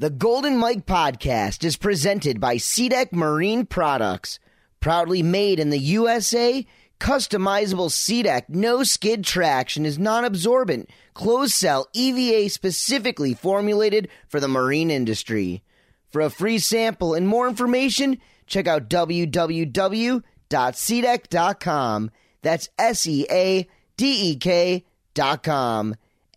The Golden Mike podcast is presented by SeaDek Marine Products. Proudly made in the USA, customizable SeaDek no skid traction is non absorbent, closed cell EVA specifically formulated for the marine industry. For a free sample and more information, check out www.seadek.com. That's S E A D E K.com.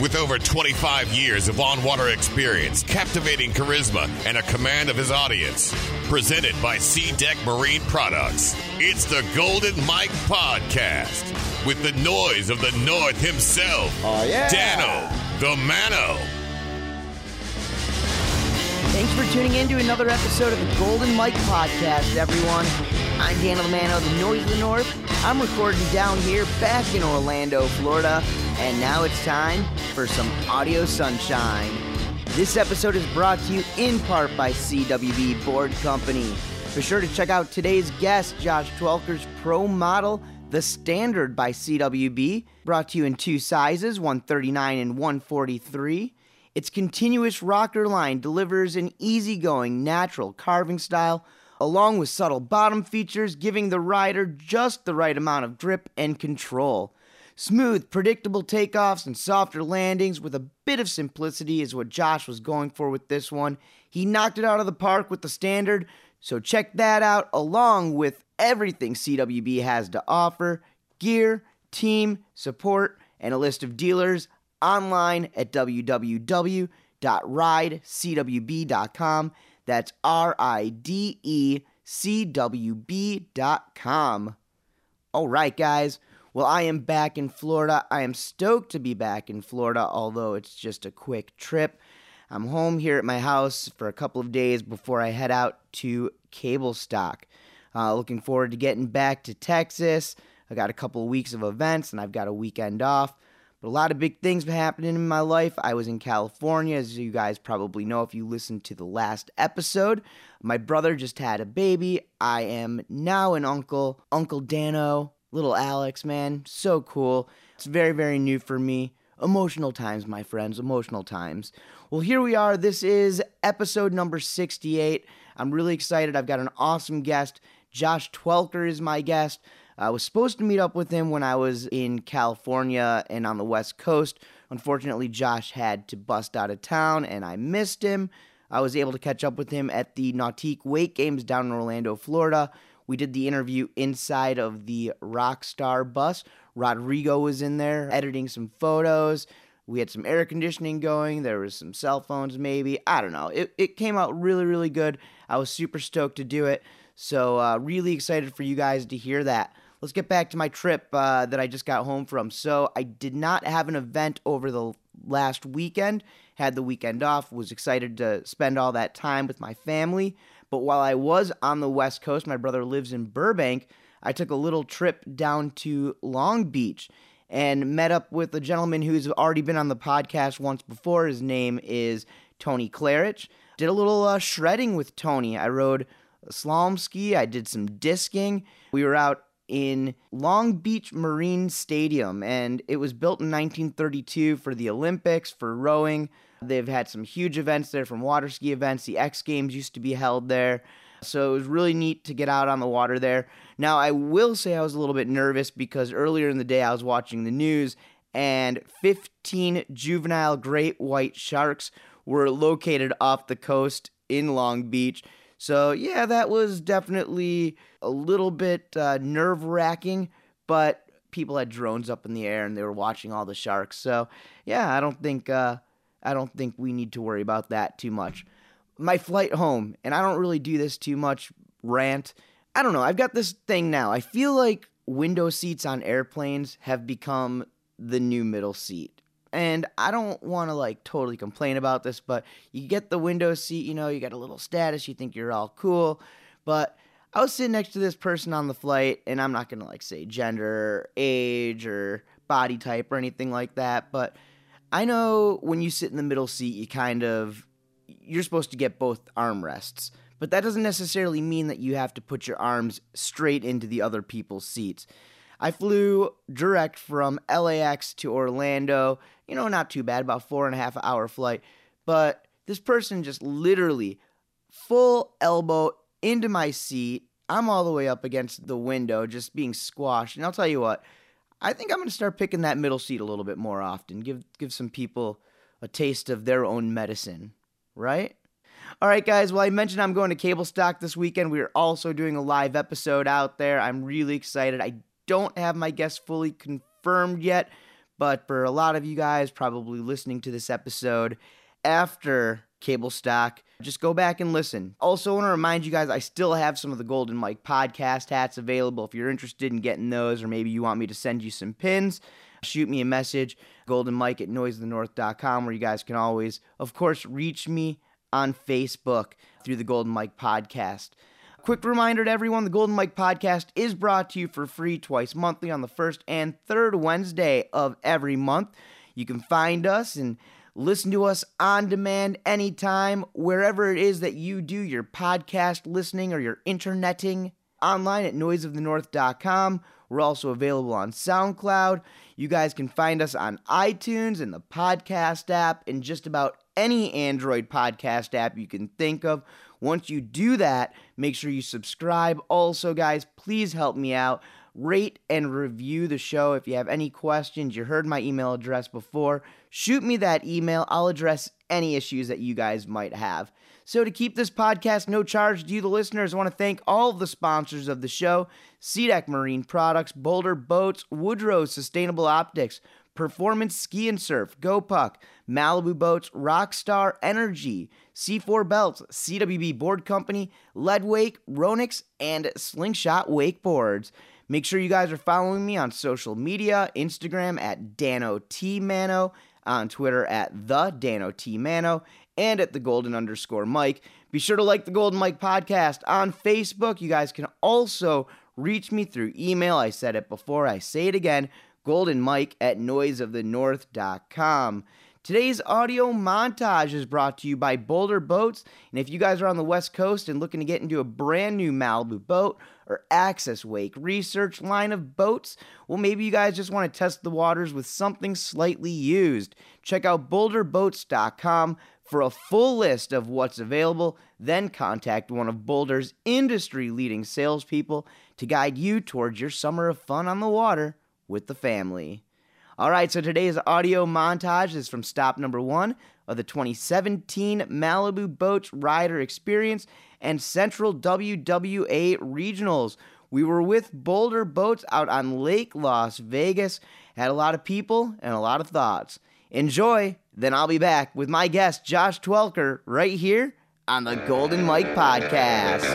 With over 25 years of on water experience, captivating charisma, and a command of his audience. Presented by SeaDek Marine Products, it's the Golden Mike Podcast with the noise of the North himself, Oh, yeah. Dano the Mano. Thanks for tuning in to another episode of the Golden Mike Podcast, everyone. I'm Dano the Mano the Noise of the North. I'm recording down here back in Orlando, Florida, and now it's time for some audio sunshine. This episode is brought to you in part by CWB Board Company. Be sure to check out today's guest, Josh Twelker's Pro Model, The Standard by CWB, brought to you in two sizes, 139 and 143. Its continuous rocker line delivers an easygoing, natural carving style, along with subtle bottom features, giving the rider just the right amount of grip and control. Smooth, predictable takeoffs and softer landings with a bit of simplicity is what Josh was going for with this one. He knocked it out of the park with the standard, so check that out along with everything CWB has to offer gear, team, support, and a list of dealers online at www.ridecwb.com. That's R I D E C W B dot com. All right, guys. Well, I am back in Florida. I am stoked to be back in Florida, although it's just a quick trip. I'm home here at my house for a couple of days before I head out to Cable Stock. Uh, looking forward to getting back to Texas. I got a couple of weeks of events and I've got a weekend off. But a lot of big things happening in my life. I was in California, as you guys probably know if you listened to the last episode. My brother just had a baby. I am now an uncle. Uncle Dano, little Alex, man, so cool. It's very, very new for me. Emotional times, my friends, emotional times. Well, here we are. This is episode number 68. I'm really excited. I've got an awesome guest. Josh Twelker is my guest. I was supposed to meet up with him when I was in California and on the West Coast. Unfortunately, Josh had to bust out of town and I missed him. I was able to catch up with him at the Nautique Wake Games down in Orlando, Florida. We did the interview inside of the Rockstar bus. Rodrigo was in there editing some photos. We had some air conditioning going. There was some cell phones, maybe. I don't know. It, it came out really, really good. I was super stoked to do it. So, uh, really excited for you guys to hear that let's get back to my trip uh, that I just got home from. So I did not have an event over the last weekend. Had the weekend off. Was excited to spend all that time with my family. But while I was on the West Coast, my brother lives in Burbank. I took a little trip down to Long Beach and met up with a gentleman who's already been on the podcast once before. His name is Tony Klarich. Did a little uh, shredding with Tony. I rode slalom ski. I did some disking. We were out in Long Beach Marine Stadium, and it was built in 1932 for the Olympics, for rowing. They've had some huge events there from water ski events. The X Games used to be held there. So it was really neat to get out on the water there. Now, I will say I was a little bit nervous because earlier in the day I was watching the news and 15 juvenile great white sharks were located off the coast in Long Beach. So, yeah, that was definitely a little bit uh, nerve wracking, but people had drones up in the air and they were watching all the sharks. So, yeah, I don't think uh, I don't think we need to worry about that too much. My flight home, and I don't really do this too much rant. I don't know. I've got this thing now. I feel like window seats on airplanes have become the new middle seat and I don't want to like totally complain about this, but you get the window seat, you know, you got a little status, you think you're all cool. But I was sitting next to this person on the flight, and I'm not gonna like say gender, age, or body type or anything like that, but I know when you sit in the middle seat, you kind of you're supposed to get both armrests, but that doesn't necessarily mean that you have to put your arms straight into the other people's seats. I flew direct from LAX to Orlando. You know, not too bad, about four and a half hour flight. But this person just literally full elbow into my seat. I'm all the way up against the window, just being squashed. And I'll tell you what, I think I'm going to start picking that middle seat a little bit more often. Give give some people a taste of their own medicine, right? All right, guys. Well, I mentioned I'm going to Cable Stock this weekend. We are also doing a live episode out there. I'm really excited. I don't have my guest fully confirmed yet, but for a lot of you guys probably listening to this episode after Cable Stock, just go back and listen. Also, want to remind you guys I still have some of the Golden Mike podcast hats available. If you're interested in getting those, or maybe you want me to send you some pins, shoot me a message, Golden Mike at noiseofthenorth.com, where you guys can always, of course, reach me on Facebook through the Golden Mike podcast. Quick reminder to everyone the Golden Mike podcast is brought to you for free twice monthly on the first and third Wednesday of every month. You can find us and Listen to us on demand anytime, wherever it is that you do your podcast listening or your interneting online at noiseofthenorth.com. We're also available on SoundCloud. You guys can find us on iTunes and the podcast app and just about any Android podcast app you can think of. Once you do that, make sure you subscribe. Also, guys, please help me out rate and review the show. If you have any questions, you heard my email address before, shoot me that email. I'll address any issues that you guys might have. So, to keep this podcast no charge to you, the listeners, I want to thank all of the sponsors of the show SeaDek Marine Products, Boulder Boats, Woodrow Sustainable Optics, Performance Ski and Surf, GoPuck, Malibu Boats, Rockstar Energy, C4 Belts, CWB Board Company, Lead Wake, Ronix, and Slingshot Wakeboards. Make sure you guys are following me on social media Instagram at Dano T Mano, on Twitter at the Dano T Mano, and at the Golden underscore Mike. Be sure to like the Golden Mike podcast on Facebook. You guys can also reach me through email. I said it before, I say it again Golden Mike at noiseofthenorth.com. Today's audio montage is brought to you by Boulder Boats. And if you guys are on the West Coast and looking to get into a brand new Malibu boat or Axis Wake research line of boats, well, maybe you guys just want to test the waters with something slightly used. Check out boulderboats.com for a full list of what's available. Then contact one of Boulder's industry leading salespeople to guide you towards your summer of fun on the water with the family. All right, so today's audio montage is from stop number one of the 2017 Malibu Boats Rider Experience and Central WWA Regionals. We were with Boulder Boats out on Lake Las Vegas, had a lot of people and a lot of thoughts. Enjoy, then I'll be back with my guest, Josh Twelker, right here on the Golden Mike Podcast.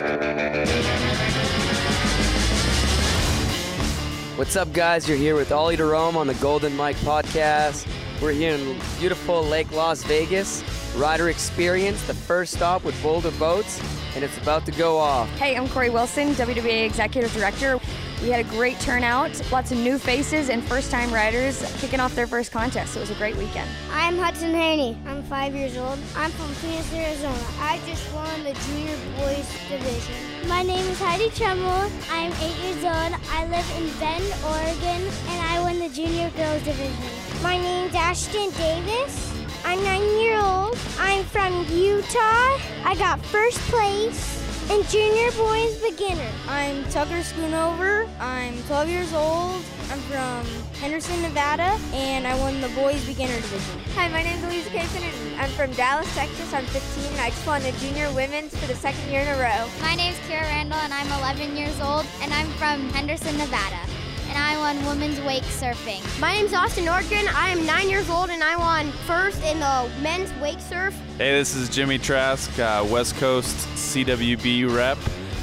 What's up, guys? You're here with Ollie Jerome on the Golden Mike podcast. We're here in beautiful Lake Las Vegas. Rider Experience, the first stop with Boulder Boats, and it's about to go off. Hey, I'm Corey Wilson, WWA Executive Director. We had a great turnout, lots of new faces and first time riders kicking off their first contest. It was a great weekend. I'm Hudson Haney. I'm five years old. I'm from Phoenix, Arizona. I just won the junior boys division. My name is Heidi Tremble. I'm eight years old. I live in Bend, Oregon, and I won the junior girls division. My name's Ashton Davis. I'm nine years old. I'm from Utah. I got first place in Junior Boys Beginner. I'm Tucker Schoonover. I'm 12 years old. I'm from Henderson, Nevada, and I won the Boys Beginner Division. Hi, my name is Louisa Kaysen, and I'm from Dallas, Texas. I'm 15, and I just won the Junior Women's for the second year in a row. My name is Kira Randall, and I'm 11 years old, and I'm from Henderson, Nevada and I won women's wake surfing. My name's Austin Nordgren. I am nine years old and I won first in the men's wake surf. Hey, this is Jimmy Trask, uh, West Coast CWB rep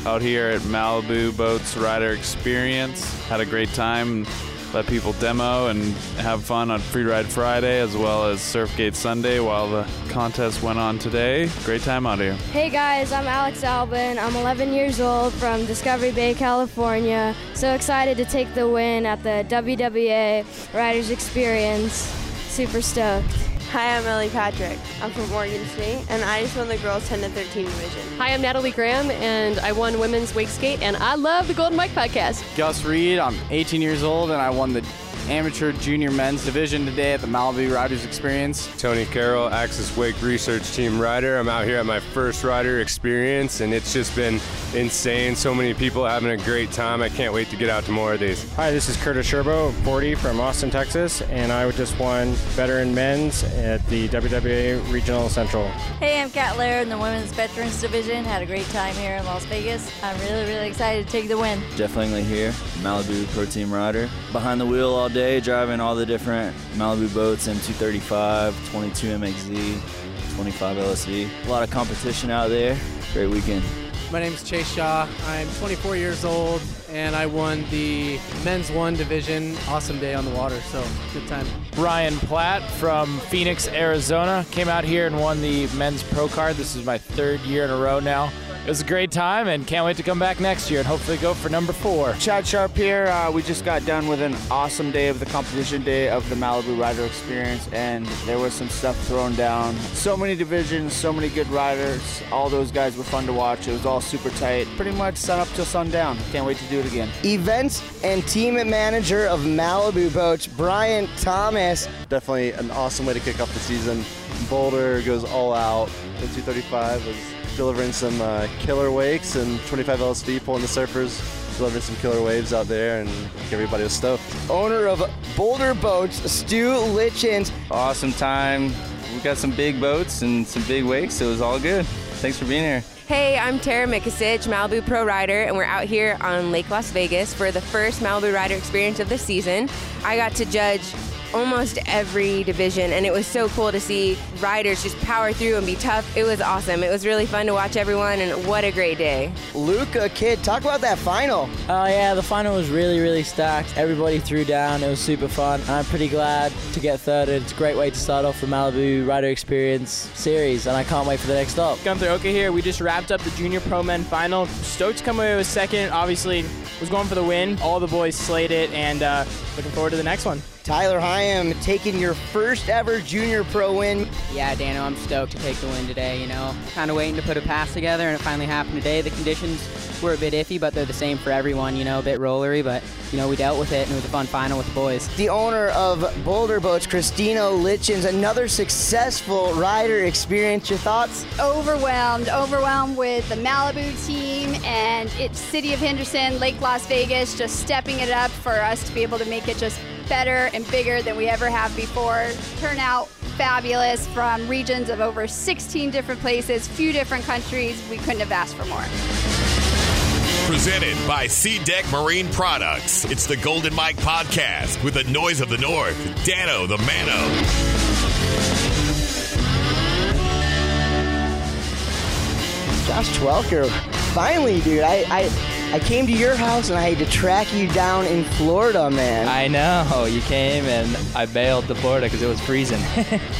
out here at Malibu Boats Rider Experience. Had a great time let people demo and have fun on Free Ride Friday as well as Surfgate Sunday while the contest went on today. Great time out here. Hey guys, I'm Alex Albin. I'm 11 years old from Discovery Bay, California. So excited to take the win at the WWA Riders Experience. Super stoked. Hi, I'm Ellie Patrick. I'm from Oregon State, and I just won the girls 10 to 13 division. Hi, I'm Natalie Graham, and I won women's wake skate, and I love the Golden Mike podcast. Gus Reed, I'm 18 years old, and I won the amateur junior men's division today at the Malibu Riders Experience. Tony Carroll, Axis Wake Research Team rider. I'm out here at my first rider experience, and it's just been insane. So many people having a great time. I can't wait to get out to more of these. Hi, this is Curtis Sherbo, 40 from Austin, Texas, and I just won veteran men's at the WWA Regional Central. Hey, I'm Kat Laird in the Women's Veterans Division. Had a great time here in Las Vegas. I'm really, really excited to take the win. Jeff Langley here, Malibu Pro Team rider. Behind the wheel all day, driving all the different Malibu boats M235, 22 MXZ, 25 LSV. A lot of competition out there. Great weekend. My name is Chase Shaw. I'm 24 years old and I won the men's one division. Awesome day on the water, so good time. Ryan Platt from Phoenix, Arizona came out here and won the men's pro card. This is my third year in a row now. It was a great time and can't wait to come back next year and hopefully go for number four. Chad Sharp here. Uh, we just got done with an awesome day of the competition day of the Malibu Rider Experience, and there was some stuff thrown down. So many divisions, so many good riders. All those guys were fun to watch. It was all super tight. Pretty much sun up till sundown. Can't wait to do it again. Events and team manager of Malibu Boats, Brian Thomas. Definitely an awesome way to kick off the season. Boulder goes all out. The 235 was delivering some uh, killer wakes and 25 LSV pulling the surfers, delivering some killer waves out there, and everybody was stoked. Owner of Boulder Boats, Stu Litchens. Awesome time. We got some big boats and some big wakes, so it was all good. Thanks for being here. Hey, I'm Tarah Mikacich, Malibu Pro Rider, and we're out here on Lake Las Vegas for the first Malibu Rider experience of the season. I got to judge almost every division, and it was so cool to see riders just power through and be tough. It was awesome. It was really fun to watch everyone, and what a great day. Luca, kid, talk about that final. Oh, uh, yeah, the final was really, really stacked. Everybody threw down. It was super fun. I'm pretty glad to get third. It's a great way to start off the Malibu Rider Experience series, and I can't wait for the next stop. Gunther Oka here. We just wrapped up the Junior Pro Men final. Stoked to come away with second. Obviously, was going for the win. All the boys slayed it, and uh, looking forward to the next one. Tyler Higham taking your first ever junior pro win. Yeah, Dano, I'm stoked to take the win today. You know, kind of waiting to put a pass together, and it finally happened today. The conditions were a bit iffy, but they're the same for everyone. You know, a bit rollery, but you know we dealt with it, and it was a fun final with the boys. The owner of Boulder Boats, Christina Litchens, another successful rider experience. Your thoughts? Overwhelmed, overwhelmed with the Malibu team and it's City of Henderson, Lake Las Vegas, just stepping it up for us to be able to make it just better and bigger than we ever have before. Turnout fabulous from regions of over 16 different places, few different countries. We couldn't have asked for more. Presented by SeaDek Marine Products. It's the Golden Mike Podcast with the noise of the North, Dano the Mano. Josh Twelker, finally, dude. I, I I came to your house and I had to track you down in Florida, man. I know. You came and I bailed to Florida because it was freezing.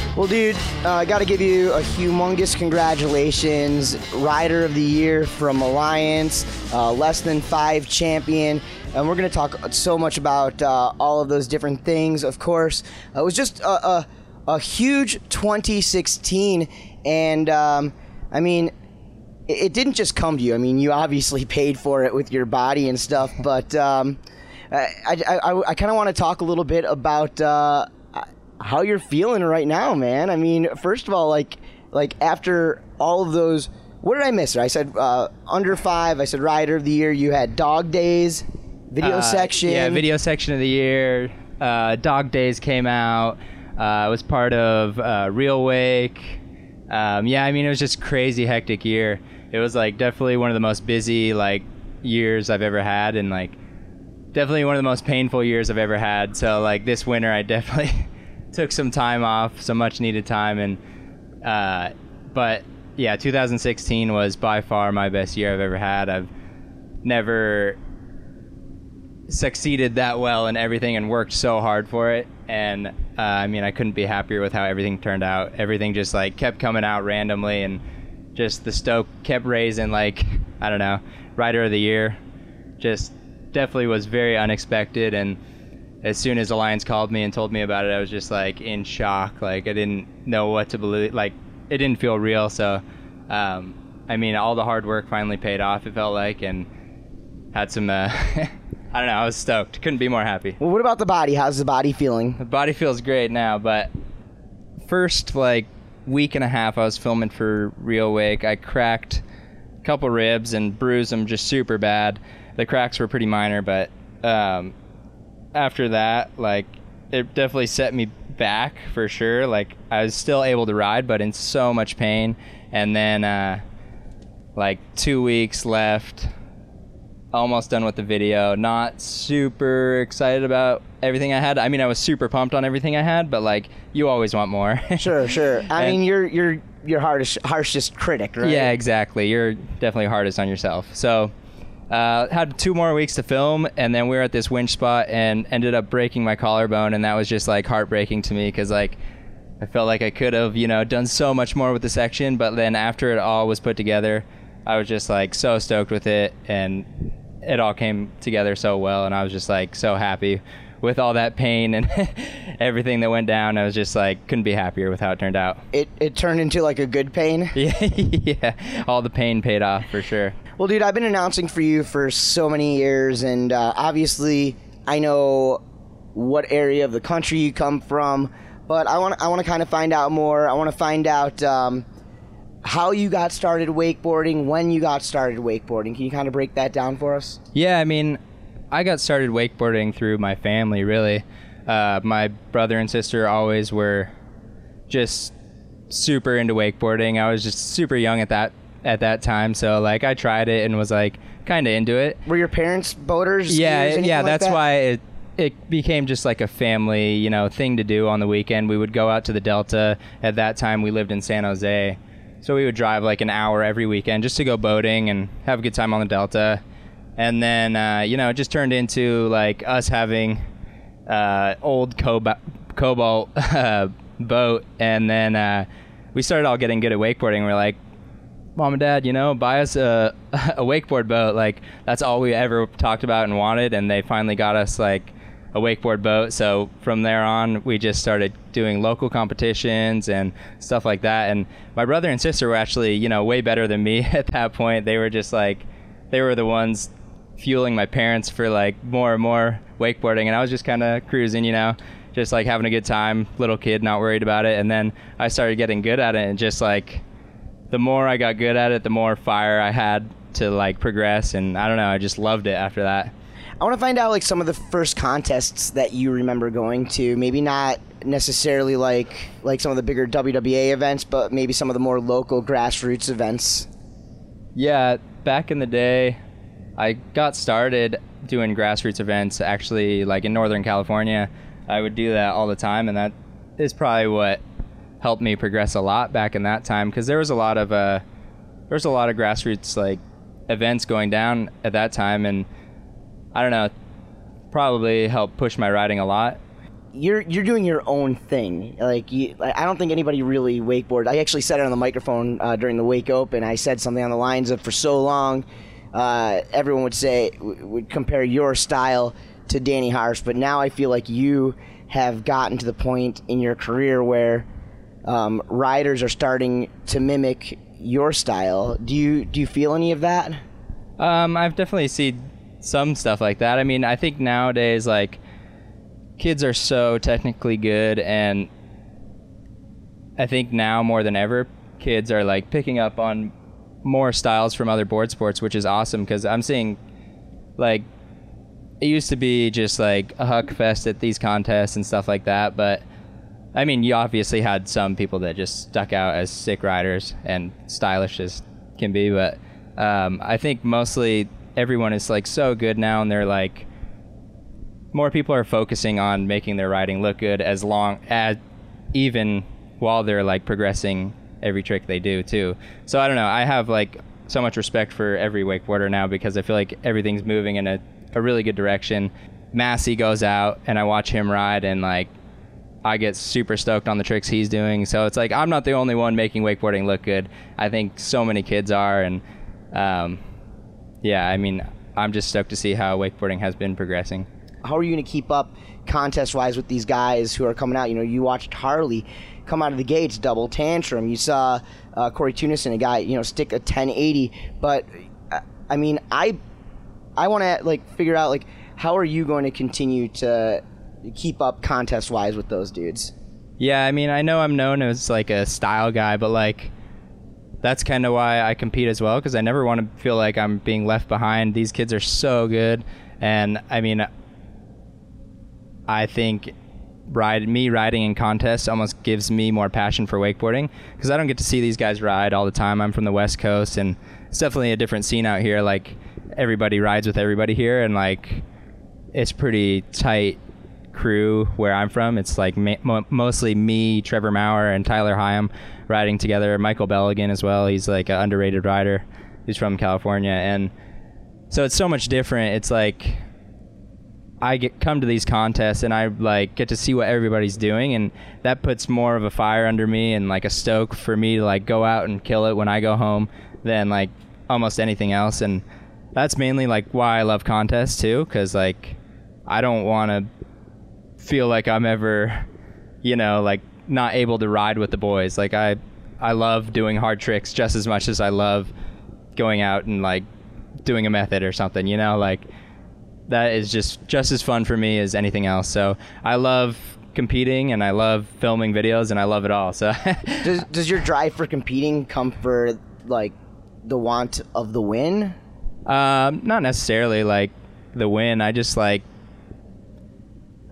well, dude, uh, I got to give you a humongous congratulations. Rider of the Year from Alliance, uh, less than five champion. And we're going to talk so much about uh, all of those different things, of course. it was just a, a, a huge 2016. And, um, I mean, it didn't just come to you. I mean, you obviously paid for it with your body and stuff, but um, I, I, I, I kind of want to talk a little bit about uh, how you're feeling right now, man. I mean, first of all, like like after all of those, what did I miss? I said uh, under five. I said rider of the year. You had Dog Dayz, video uh, section. Yeah, video section of the year. Uh, Dog Dayz came out. Uh, I was part of uh, Real Wake. Um, yeah, I mean, it was just crazy hectic year it was like definitely one of the most busy like years I've ever had, and like definitely one of the most painful years I've ever had. So like this winter, I definitely took some time off, some much needed time, and uh, but yeah, 2016 was by far my best year I've ever had. I've never succeeded that well in everything and worked so hard for it and uh, i mean i couldn't be happier with how everything turned out everything just like kept coming out randomly and just the stoke kept raising like I don't know, rider of the year. Just definitely was very unexpected and as soon as Alliance called me and told me about it, I was just like in shock. Like I didn't know what to believe. Like it didn't feel real. So, um, I mean, all the hard work finally paid off. It felt like, and had some. Uh, I don't know. I was stoked. Couldn't be more happy. Well, what about the body? How's the body feeling? The body feels great now, but first like week and a half, I was filming for Real Wake. I cracked a couple ribs and bruised them just super bad. The cracks were pretty minor, but um, after that, like it definitely set me back for sure. Like I was still able to ride, but in so much pain. And then uh, like two weeks left, almost done with the video. Not super excited about everything I had. I mean, I was super pumped on everything I had, but like you always want more. Sure, sure. I And- mean, you're you're your hardest harshest critic, right? Yeah, exactly. You're definitely hardest on yourself. So, uh, had two more weeks to film, and then we were at this winch spot and ended up breaking my collarbone, and that was just like heartbreaking to me because like I felt like I could have you know done so much more with the section, but then after it all was put together, I was just like so stoked with it, and it all came together so well, and I was just like so happy. With all that pain and everything that went down, I was just like couldn't be happier with how it turned out. It it turned into like a good pain. Yeah, yeah. All the pain paid off for sure. Well, dude, I've been announcing for you for so many years, and uh, obviously, I know what area of the country you come from, but I want I want to kind of find out more. I want to find out um, how you got started wakeboarding, when you got started wakeboarding. Can you kind of break that down for us? Yeah, I mean, I got started wakeboarding through my family, really. Uh, my brother and sister always were just super into wakeboarding. I was just super young at that at that time, so like I tried it and was like kind of into it. Were your parents boaters? Yeah, skiers, yeah, like that's that? why it it became just like a family, you know, thing to do on the weekend. We would go out to the Delta. At that time, we lived in San Jose, so we would drive like an hour every weekend just to go boating and have a good time on the Delta. And then, uh, you know, it just turned into like us having uh, old Coba- Cobalt uh, boat, and then uh, we started all getting good at wakeboarding. We're like, mom and dad, you know, buy us a, a wakeboard boat. Like that's all we ever talked about and wanted, and they finally got us like a wakeboard boat. So from there on, we just started doing local competitions and stuff like that. And my brother and sister were actually, you know, way better than me at that point. They were just like, they were the ones fueling my parents for like more and more wakeboarding, and I was just kind of cruising, you know. Just like having a good time, little kid, not worried about it. And then I started getting good at it, and just like the more I got good at it, the more fire I had to like progress. And I don't know, I just loved it after that. I want to find out like some of the first contests that you remember going to. Maybe not necessarily like like some of the bigger WWA events, but maybe some of the more local grassroots events. Yeah, back in the day, I got started doing grassroots events actually like in Northern California. I would do that all the time, and that is probably what helped me progress a lot back in that time because there was a lot of uh, there was a lot of grassroots like events going down at that time, and I don't know, probably helped push my riding a lot. You're you're doing your own thing. Like you, I don't think anybody really wakeboard. I actually said it on the microphone uh, during the Wake Open. I said something on the lines of for so long, uh, everyone would say would compare your style to Danny Harf, but now I feel like you have gotten to the point in your career where um, riders are starting to mimic your style. Do you do you feel any of that? Um, I've definitely seen some stuff like that. I mean, I think nowadays, like, kids are so technically good, and I think now more than ever, kids are like picking up on more styles from other board sports, which is awesome because I'm seeing, like, it used to be just like a huck fest at these contests and stuff like that, but I mean, you obviously had some people that just stuck out as sick riders and stylish as can be, but um, I think mostly everyone is like so good now, and they're like more people are focusing on making their riding look good as long as even while they're like progressing every trick they do too. So I don't know. I have like so much respect for every wakeboarder now because I feel like everything's moving in a, a really good direction. Massi goes out and I watch him ride and like I get super stoked on the tricks he's doing. So it's like I'm not the only one making wakeboarding look good. I think so many kids are, and um, yeah, I mean I'm just stoked to see how wakeboarding has been progressing. How are you going to keep up contest wise with these guys who are coming out? You know, you watched Harley come out of the gates, double tantrum. You saw uh, Cory Teunissen, a guy, you know, stick a 1080. But uh, I mean, I I want to like figure out like how are you going to continue to keep up contest wise with those dudes? Yeah, I mean, I know I'm known as like a style guy, but like that's kind of why I compete as well because I never want to feel like I'm being left behind. These kids are so good, and I mean, I think ride me riding in contests almost gives me more passion for wakeboarding because I don't get to see these guys ride all the time. I'm from the West Coast, and it's definitely a different scene out here. Like everybody rides with everybody here, and like it's pretty tight crew where I'm from. It's like ma- mo- mostly me, Trevor Maurer, and Tyler Higham riding together. Michael Belligan as well. He's like an underrated rider. He's from California, and so it's so much different. It's like I get come to these contests and I like get to see what everybody's doing, and that puts more of a fire under me and like a stoke for me to like go out and kill it when I go home than like almost anything else. And that's mainly like why I love contests too, because like I don't want to feel like I'm ever, you know, like not able to ride with the boys. Like I, I love doing hard tricks just as much as I love going out and like doing a method or something. You know, like that is just just as fun for me as anything else. So I love competing and I love filming videos and I love it all. So does does your drive for competing come for like the want of the win? Um, not necessarily like the win. I just like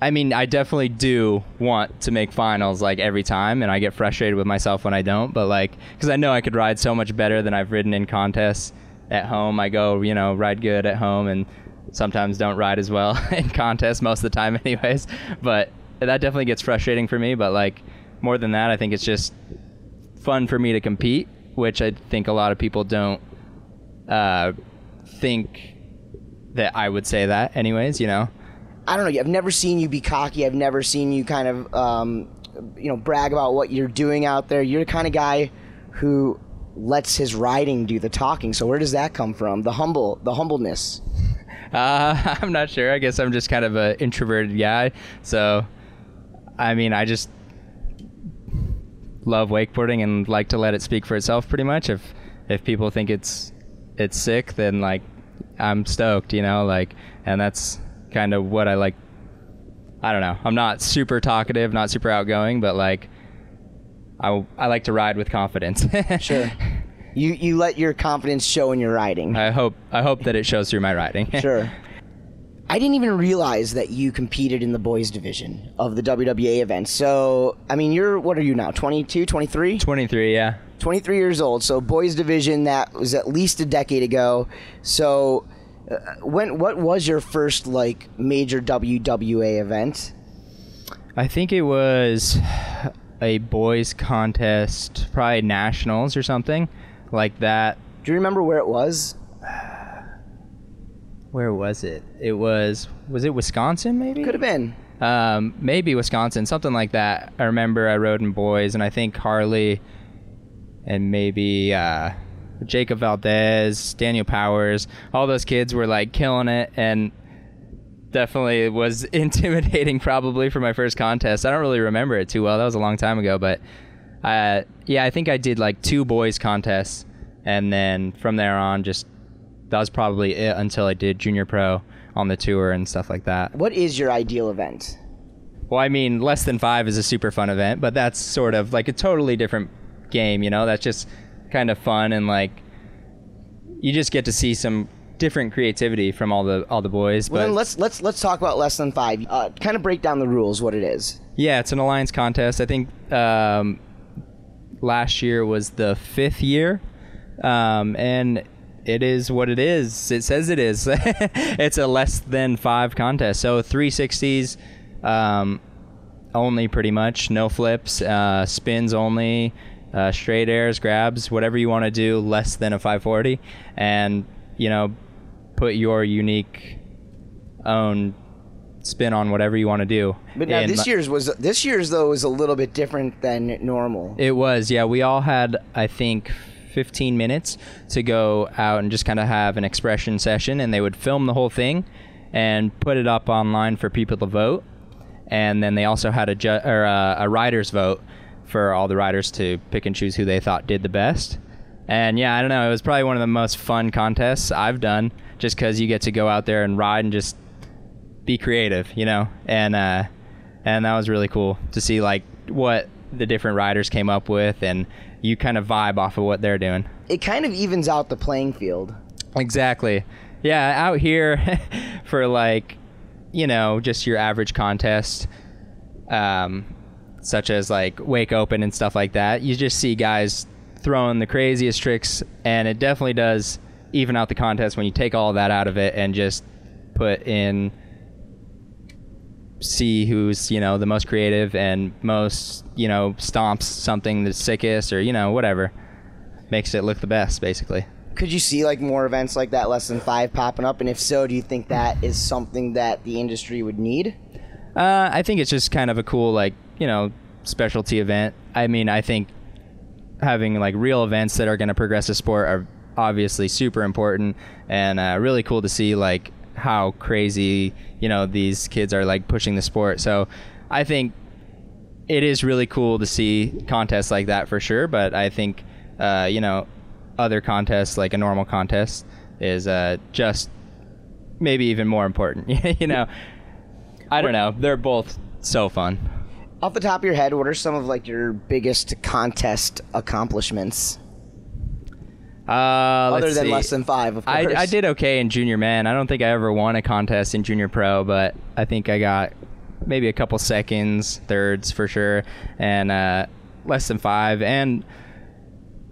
I mean, I definitely do want to make finals like every time, and I get frustrated with myself when I don't. But like, because I know I could ride so much better than I've ridden in contests at home. I go, you know, ride good at home, and sometimes don't ride as well in contests most of the time, anyways. But that definitely gets frustrating for me. But like, more than that, I think it's just fun for me to compete, which I think a lot of people don't uh, think that I would say that, anyways. You know. I don't know. I've never seen you be cocky. I've never seen you kind of, um, you know, brag about what you're doing out there. You're the kind of guy who lets his riding do the talking. So where does that come from? The humble, the humbleness. Uh, I'm not sure. I guess I'm just kind of an introverted guy. So, I mean, I just love wakeboarding and like to let it speak for itself. Pretty much. If if people think it's it's sick, then like I'm stoked. You know, like, and that's kind of what I like. I don't know. I'm not super talkative, not super outgoing, but like I, I like to ride with confidence. sure. You you let your confidence show in your riding. I hope I hope that it shows through my riding. sure. I didn't even realize that you competed in the boys division of the WWA event. So, I mean, you're what are you now? 22, 23? 23, yeah. 23 years old. So, boys division that was at least a decade ago. So, uh, when what was your first like major WWA event? I think it was a boys contest, probably nationals or something like that. Do you remember where it was? Where was it? It was was it Wisconsin maybe? Could have been. Um, maybe Wisconsin, something like that. I remember I rode in boys, and I think Harley and maybe uh, Jacob Valdez, Daniel Powers, all those kids were like killing it, and definitely was intimidating probably for my first contest. I don't really remember it too well. That was a long time ago, but uh, yeah, I think I did like two boys contests, and then from there on, just that was probably it until I did junior pro on the tour and stuff like that. What is your ideal event? Well, I mean, less than five is a super fun event, but that's sort of like a totally different game. You know, that's just kind of fun and like you just get to see some different creativity from all the all the boys. Well, then let's let's let's talk about less than five. Uh, kind of break down the rules. What it is. Yeah, it's an alliance contest. I think um, last year was the fifth year, um, and it is what it is. It says it is. it's a less than five contest. So 360s um, only, pretty much. No flips, uh, spins only, uh, straight airs, grabs, whatever you want to do, less than a 540, and you know, put your unique own spin on whatever you want to do. But now And this year's was this year's though was a little bit different than normal. It was, yeah. We all had, I think, 15 minutes to go out and just kind of have an expression session, and they would film the whole thing. and put it up online for people to vote. And then they also had a ju- or a, a riders vote for all the riders to pick and choose who they thought did the best. And yeah, I don't know. It was probably one of the most fun contests I've done, just because you get to go out there and ride and just be creative, you know. And uh, and that was really cool to see like what the different riders came up with, and you kind of vibe off of what they're doing. It kind of evens out the playing field. Exactly. Yeah, out here for like, you know, just your average contest, um, such as like Wake Open and stuff like that, you just see guys throwing the craziest tricks, and it definitely does even out the contest when you take all that out of it and just put in see who's you know the most creative and most you know stomps something the sickest or you know whatever makes it look the best basically Could you see like more events like that, less than five, popping up? And if so, do you think that is something that the industry would need? Uh, I think it's just kind of a cool, like, you know, specialty event. I mean, I think having like real events that are going to progress the sport are obviously super important and uh, really cool to see like how crazy, you know, these kids are like pushing the sport. So I think it is really cool to see contests like that for sure. But I think, uh, you know, other contests like a normal contest is uh, just maybe even more important. you know, I don't know. They're both so fun. Off the top of your head, what are some of like your biggest contest accomplishments? Uh, Other let's than see. less than five, of I, course. I did okay in junior man. I don't think I ever won a contest in junior pro, but I think I got maybe a couple seconds, thirds for sure, and uh, less than five. And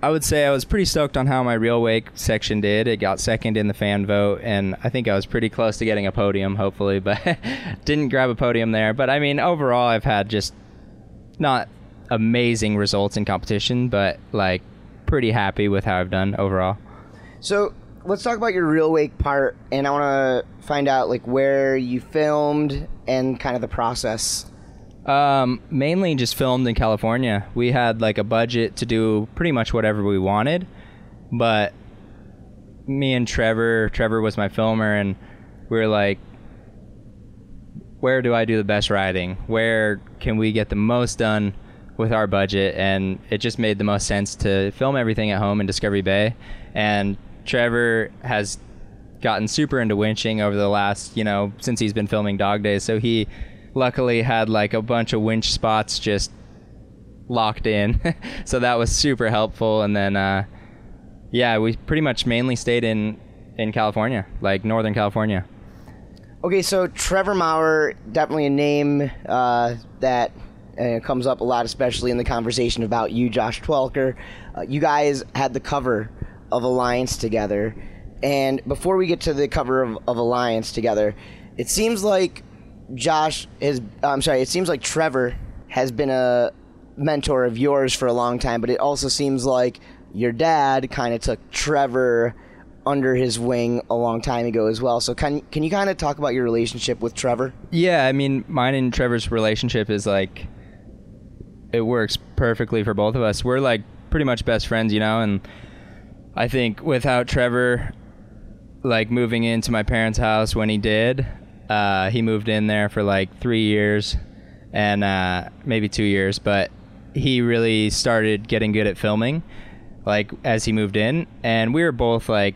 I would say I was pretty stoked on how my real wake section did. It got second in the fan vote, and I think I was pretty close to getting a podium, hopefully, but didn't grab a podium there. But I mean, overall, I've had just not amazing results in competition, but like pretty happy with how I've done overall. So let's talk about your real wake part, and I want to find out like where you filmed and kind of the process. Um, mainly just filmed in California. We had like a budget to do pretty much whatever we wanted, but me and Trevor, Trevor was my filmer, and we were like, where do I do the best riding? Where can we get the most done with our budget? And it just made the most sense to film everything at home in Discovery Bay. And Trevor has gotten super into winching over the last, you know, since he's been filming Dog Dayz. So he luckily had like a bunch of winch spots just locked in. so that was super helpful. And then, uh, yeah, we pretty much mainly stayed in in California, like Northern California. Okay, so Trevor Maurer, definitely a name uh, that uh, comes up a lot, especially in the conversation about you, Josh Twelker. Uh, you guys had the cover of Alliance together. And before we get to the cover of, of Alliance together, it seems like Josh is, I'm sorry, it seems like Trevor has been a mentor of yours for a long time, but it also seems like your dad kind of took Trevor under his wing a long time ago as well. So can can you kind of talk about your relationship with Trevor? Yeah, I mean, mine and Trevor's relationship is like it works perfectly for both of us. We're like pretty much best friends, you know, and I think without Trevor like moving into my parents' house when he did, uh, he moved in there for like three years and uh, maybe two years, but he really started getting good at filming like as he moved in and we were both like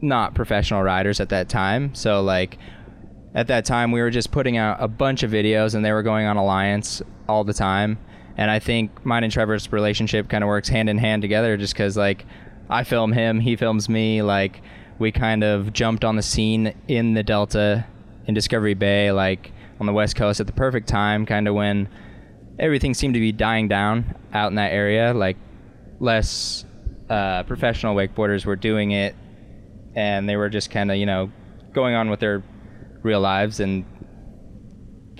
not professional riders at that time so like at that time we were just putting out a bunch of videos and they were going on alliance all the time. And i think mine and trevor's relationship kind of works hand in hand together just because like i film him he films me like we kind of jumped on the scene in the delta in discovery bay like on the west coast at the perfect time kind of when everything seemed to be dying down out in that area like less uh, professional wakeboarders were doing it and they were just kind of you know going on with their real lives and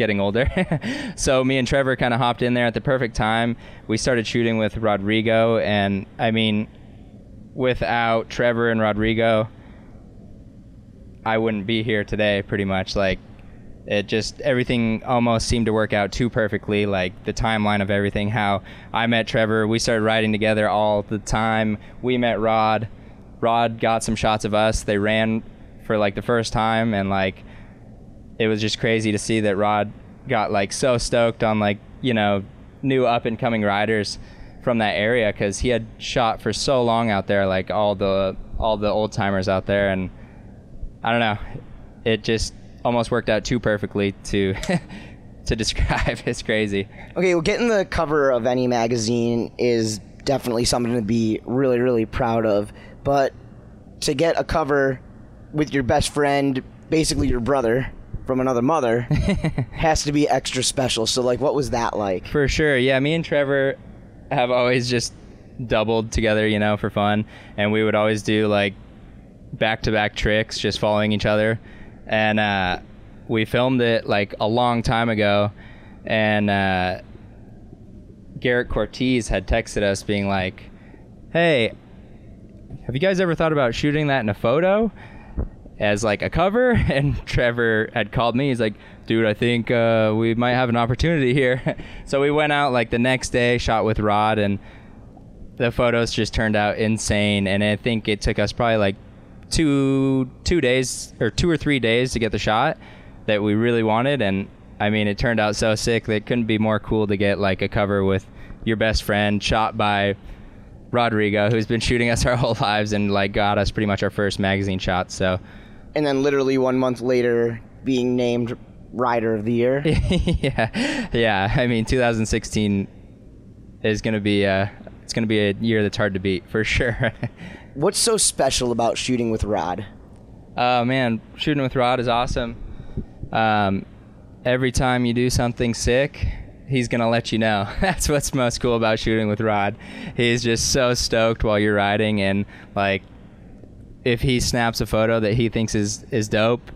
getting older. So me and trevor kind of hopped in there at the perfect time. We started shooting with rodrigo and i mean without trevor and rodrigo i wouldn't be here today pretty much. Like it just everything almost seemed to work out too perfectly like the timeline of everything how i met trevor. We started riding together all the time. We met rod. Rod got some shots of us. They ran for like the first time, and like it was just crazy to see that Rod got like so stoked on like you know new up and coming riders from that area because he had shot for so long out there, like all the all the old timers out there, and I don't know, it just almost worked out too perfectly to to describe. It's crazy. Okay, well, getting the cover of any magazine is definitely something to be really, really proud of. But to get a cover with your best friend, basically your brother from another mother, has to be extra special. So, like, what was that like? For sure. Yeah, me and Trevor have always just doubled together, you know, for fun. And we would always do like back to back tricks, just following each other. And uh, we filmed it like a long time ago. And uh, Garrett Cortez had texted us being like, hey, have you guys ever thought about shooting that in a photo? As like a cover and Trevor had called me. He's like dude I think uh, we might have an opportunity here. So we went out like the next day shot with Rod and the photos just turned out insane. And I think it took us probably like two two days or two or three days to get the shot that we really wanted. And I mean it turned out so sick that it couldn't be more cool to get like a cover with your best friend shot by Rodrigo who's been shooting us our whole lives and like got us pretty much our first magazine shot. So And then, literally one month later, being named Rider of the Year. yeah, yeah. I mean, 2016 is gonna be uh, it's gonna be a year that's hard to beat for sure. What's so special about shooting with Rod? Oh man, shooting with Rod is awesome. Um, every time you do something sick, he's gonna let you know. That's what's most cool about shooting with Rod. He's just so stoked while you're riding, and like, if he snaps a photo that he thinks is is dope,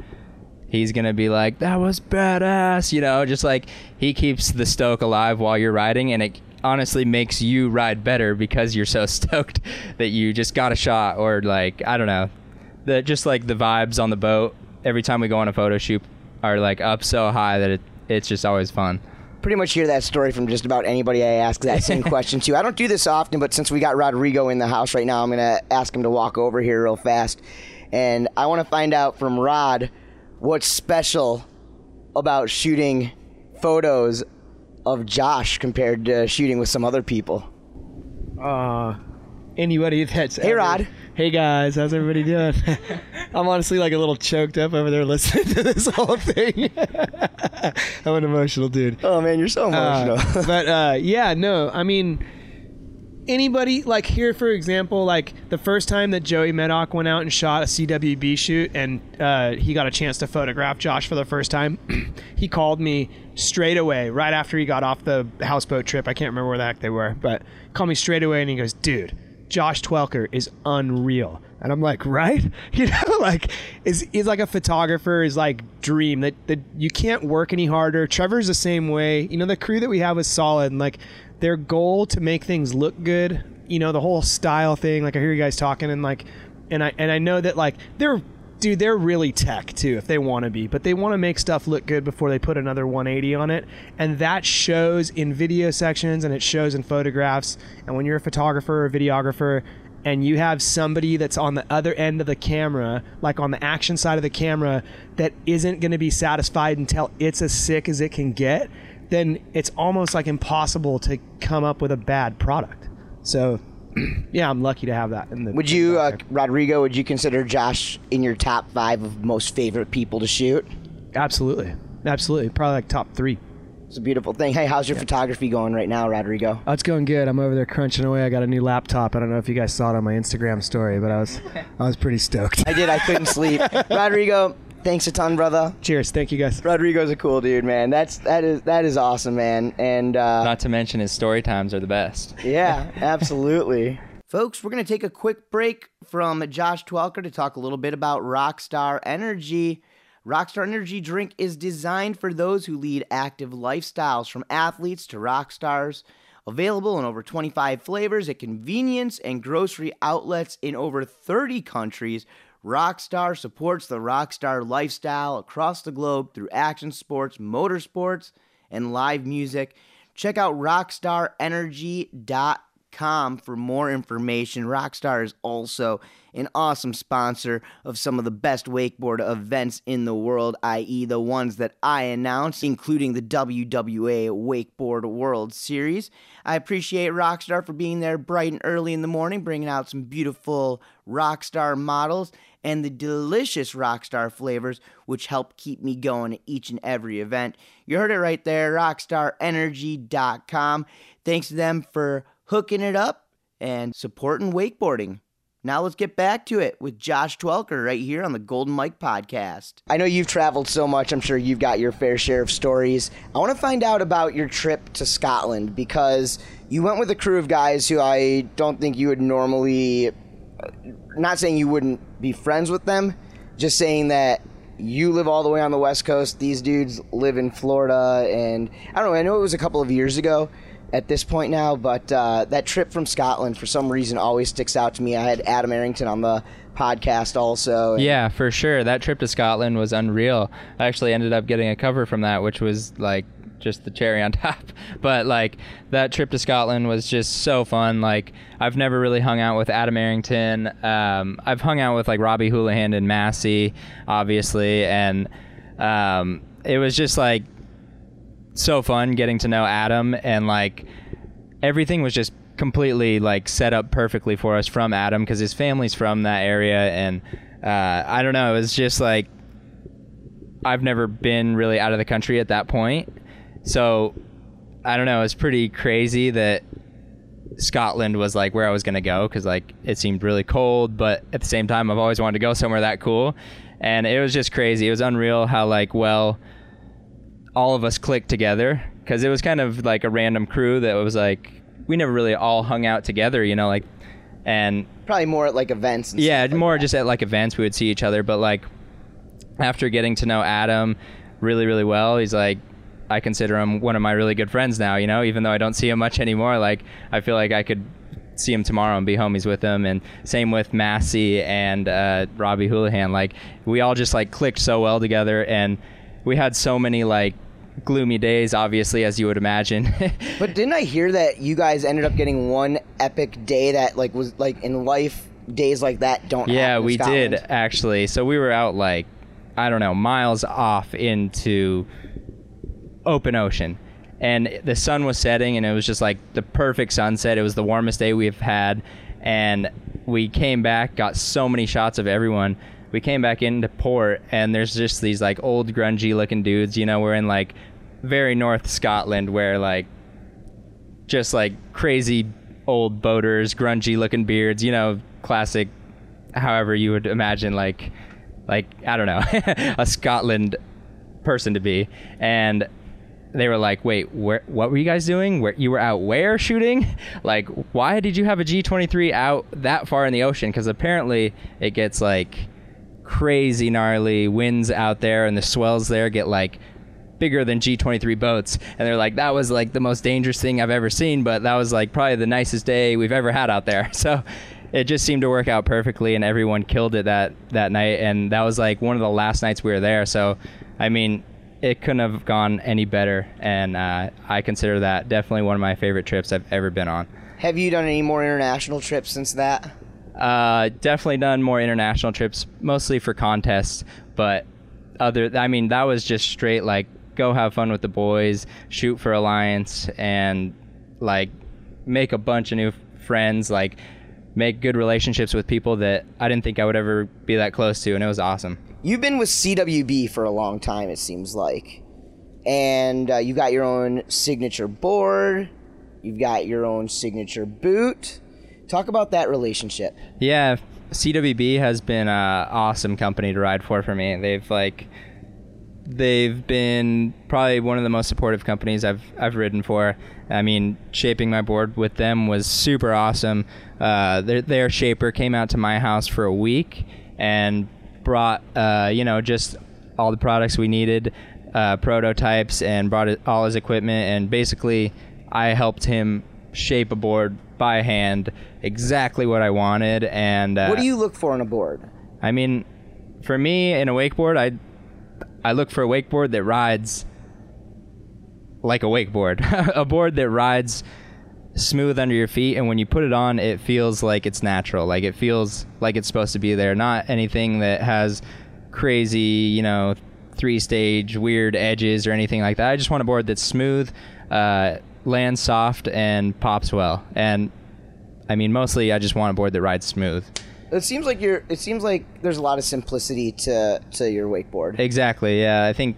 he's gonna be like, "That was badass," you know. Just like he keeps the stoke alive while you're riding, and it honestly makes you ride better because you're so stoked that you just got a shot, or like I don't know, the just like the vibes on the boat every time we go on a photo shoot are like up so high that it, it's just always fun. Pretty much hear that story from just about anybody I ask that same question to. I don't do this often, but since we got Rodrigo in the house right now, I'm going to ask him to walk over here real fast. And I want to find out from Rod what's special about shooting photos of Josh compared to shooting with some other people. Uh, anybody that's Hey, ever- Rod. Hey guys, how's everybody doing? I'm honestly like a little choked up over there listening to this whole thing. I'm an emotional dude. Oh man, you're so emotional. Uh, but uh, yeah, no, I mean, anybody like here, for example, like the first time that Joey Meddock went out and shot a CWB shoot, and uh, he got a chance to photograph Josh for the first time, he called me straight away right after he got off the houseboat trip. I can't remember where the heck they were, but called me straight away and he goes, "Dude, Josh Twelker is unreal." And I'm like, right? You know, like is is like a photographer is like dream that that you can't work any harder. Trevor's the same way. You know, the crew that we have is solid and like their goal to make things look good, you know, the whole style thing, like I hear you guys talking and like and I and I know that like they're dude, they're really tech too if they want to be, but they want to make stuff look good before they put another 180 on it. And that shows in video sections and it shows in photographs. And when you're a photographer or videographer and you have somebody that's on the other end of the camera, like on the action side of the camera, that isn't going to be satisfied until it's as sick as it can get, then it's almost like impossible to come up with a bad product. So, yeah, I'm lucky to have that. In the, Would you, uh, Rodrigo, would you consider Josh in your top five of most favorite people to shoot? Absolutely. Absolutely. Probably like top three. It's a beautiful thing. Hey, how's your photography going right now, Rodrigo? Oh, it's going good. I'm over there crunching away. I got a new laptop. I don't know if you guys saw it on my Instagram story, but I was I was pretty stoked. I did. I couldn't sleep. Rodrigo, thanks a ton, brother. Cheers. Thank you, guys. Rodrigo's a cool dude, man. That's that is that is awesome, man. And uh, Not to mention his story times are the best. yeah, absolutely. Folks, we're going to take a quick break from Josh Twelker to talk a little bit about Rockstar Energy. Rockstar Energy drink is designed for those who lead active lifestyles, from athletes to rock stars. Available in over 25 flavors at convenience and grocery outlets in over 30 countries, Rockstar supports the rockstar lifestyle across the globe through action sports, motorsports, and live music. Check out rockstarenergy.com for more information. Rockstar is also an awesome sponsor of some of the best wakeboard events in the world, i.e., the ones that I announce, including the WWA Wakeboard World Series. I appreciate Rockstar for being there bright and early in the morning, bringing out some beautiful Rockstar models and the delicious Rockstar flavors, which help keep me going at each and every event. You heard it right there, rockstarenergy.com. Thanks to them for hooking it up and supporting wakeboarding. Now let's get back to it with Josh Twelker right here on the Golden Mike podcast. I know you've traveled so much, I'm sure you've got your fair share of stories. I want to find out about your trip to Scotland because you went with a crew of guys who I don't think you would normally uh, not saying you wouldn't be friends with them, just saying that you live all the way on the West Coast. These dudes live in Florida, and I don't know. I know it was a couple of years ago at this point now, but uh, that trip from Scotland for some reason always sticks out to me. I had Adam Arrington on the podcast also. Yeah, for sure. That trip to Scotland was unreal. I actually ended up getting a cover from that, which was like just the cherry on top. But like that trip to Scotland was just so fun. Like I've never really hung out with Adam Arrington. Um, I've hung out with like Robbie Houlihan and Massi, obviously, and um, it was just like so fun getting to know Adam and like everything was just completely like set up perfectly for us from Adam because his family's from that area and uh, I don't know it was just like I've never been really out of the country at that point. So I don't know it's pretty crazy that Scotland was like where I was gonna go because like it seemed really cold but at the same time I've always wanted to go somewhere that cool. And it was just crazy. It was unreal how like well all of us clicked together because it was kind of like a random crew that was like we never really all hung out together, you know, like and probably more at like events. And yeah, more just at like events we would see each other, but like after getting to know Adam really really well, he's like I consider him one of my really good friends now, you know, even though I don't see him much anymore, like I feel like I could see him tomorrow and be homies with him and same with Massi and uh, Robbie Houlihan like we all just like clicked so well together and we had so many like gloomy days obviously as you would imagine. But didn't I hear that you guys ended up getting one epic day that like was like in life days like that don't yeah we Scotland? did actually. So we were out like i don't know miles off into open ocean. And the sun was setting and it was just like the perfect sunset. It was the warmest day we've had. And we came back got so many shots of everyone we came back into port and there's just these like old grungy looking dudes you know we're in like very north scotland where like just like crazy old boaters, grungy looking beards, you know, classic however you would imagine like like I don't know, a Scotland person to be. And they were like, "Wait, where what were you guys doing? Where you were out where shooting? Like why did you have a G23 out that far in the ocean cuz apparently it gets like crazy gnarly winds out there and the swells there get like bigger than G23 boats. And they're like, that was like the most dangerous thing I've ever seen, but that was like probably the nicest day we've ever had out there. So it just seemed to work out perfectly and everyone killed it that, that night. And that was like one of the last nights we were there. So, I mean, it couldn't have gone any better. And uh, I consider that definitely one of my favorite trips I've ever been on. Have you done any more international trips since that? Uh, definitely done more international trips, mostly for contests. But other, I mean, that was just straight like go have fun with the boys, shoot for alliance, and like make a bunch of new friends. Like make good relationships with people that I didn't think I would ever be that close to, and it was awesome. You've been with CWB for a long time, it seems like. And uh, you got your own signature board, you've got your own signature boot. Talk about that relationship. Yeah, CWB has been an awesome company to ride for for me. They've like they've been probably one of the most supportive companies I've I've ridden for. I mean, shaping my board with them was super awesome. Uh, their their shaper came out to my house for a week and brought uh, you know just all the products we needed, uh, prototypes, and brought all his equipment. And basically, I helped him shape a board by hand exactly what I wanted. And uh, what do you look for in a board? I mean, for me in a wakeboard, I I look for a wakeboard that rides like a wakeboard, a board that rides smooth under your feet and when you put it on it feels like it's natural like it feels like it's supposed to be there not anything that has crazy you know three stage weird edges or anything like that i just want a board that's smooth uh, lands soft and pops well and i mean mostly i just want a board that rides smooth It seems like you're. It seems like there's a lot of simplicity to to your wakeboard. Exactly. Yeah, I think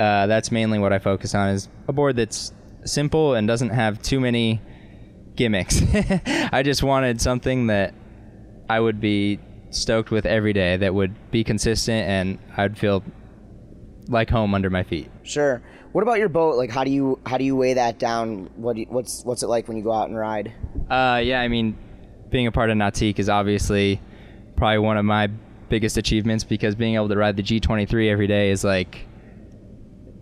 uh, that's mainly what I focus on is a board that's simple and doesn't have too many gimmicks. I just wanted something that I would be stoked with every day that would be consistent and I'd feel like home under my feet. Sure. What about your boat? Like, how do you how do you weigh that down? What do you, what's what's it like when you go out and ride? Uh, yeah, I mean, being a part of Nautique is obviously probably one of my biggest achievements because being able to ride the G23 every day is like,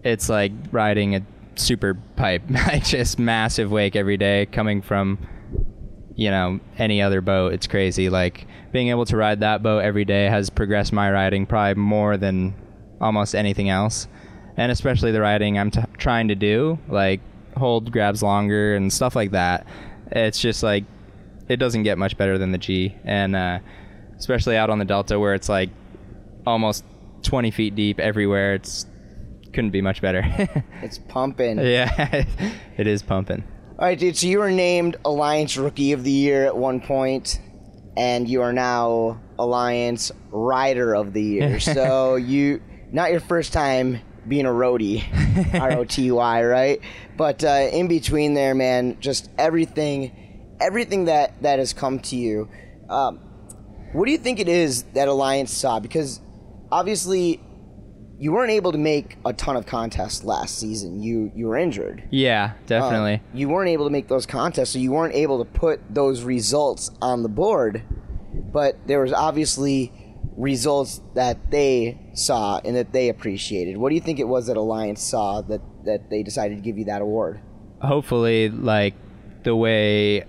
it's like riding a super pipe, like just massive wake every day coming from, you know, any other boat. It's crazy. Like being able to ride that boat every day has progressed my riding probably more than almost anything else. And especially the riding I'm t- trying to do, like hold grabs longer and stuff like that. It's just like it doesn't get much better than the G, and uh, especially out on the Delta where it's like almost 20 feet deep everywhere. It's couldn't be much better. it's pumping. Yeah, it is pumping. All right, dude. So you were named Alliance Rookie of the Year at one point, and you are now Alliance Rider of the Year. so you not your first time being a roadie, R O T Y, right? But uh, in between there, man, just everything, everything that that has come to you. Um, what do you think it is that Alliance saw? Because obviously, you weren't able to make a ton of contests last season. You you were injured. Yeah, definitely. Um, you weren't able to make those contests, so you weren't able to put those results on the board. But there was obviously results that they saw and that they appreciated. What do you think it was that Alliance saw that that they decided to give you that award? Hopefully, like the way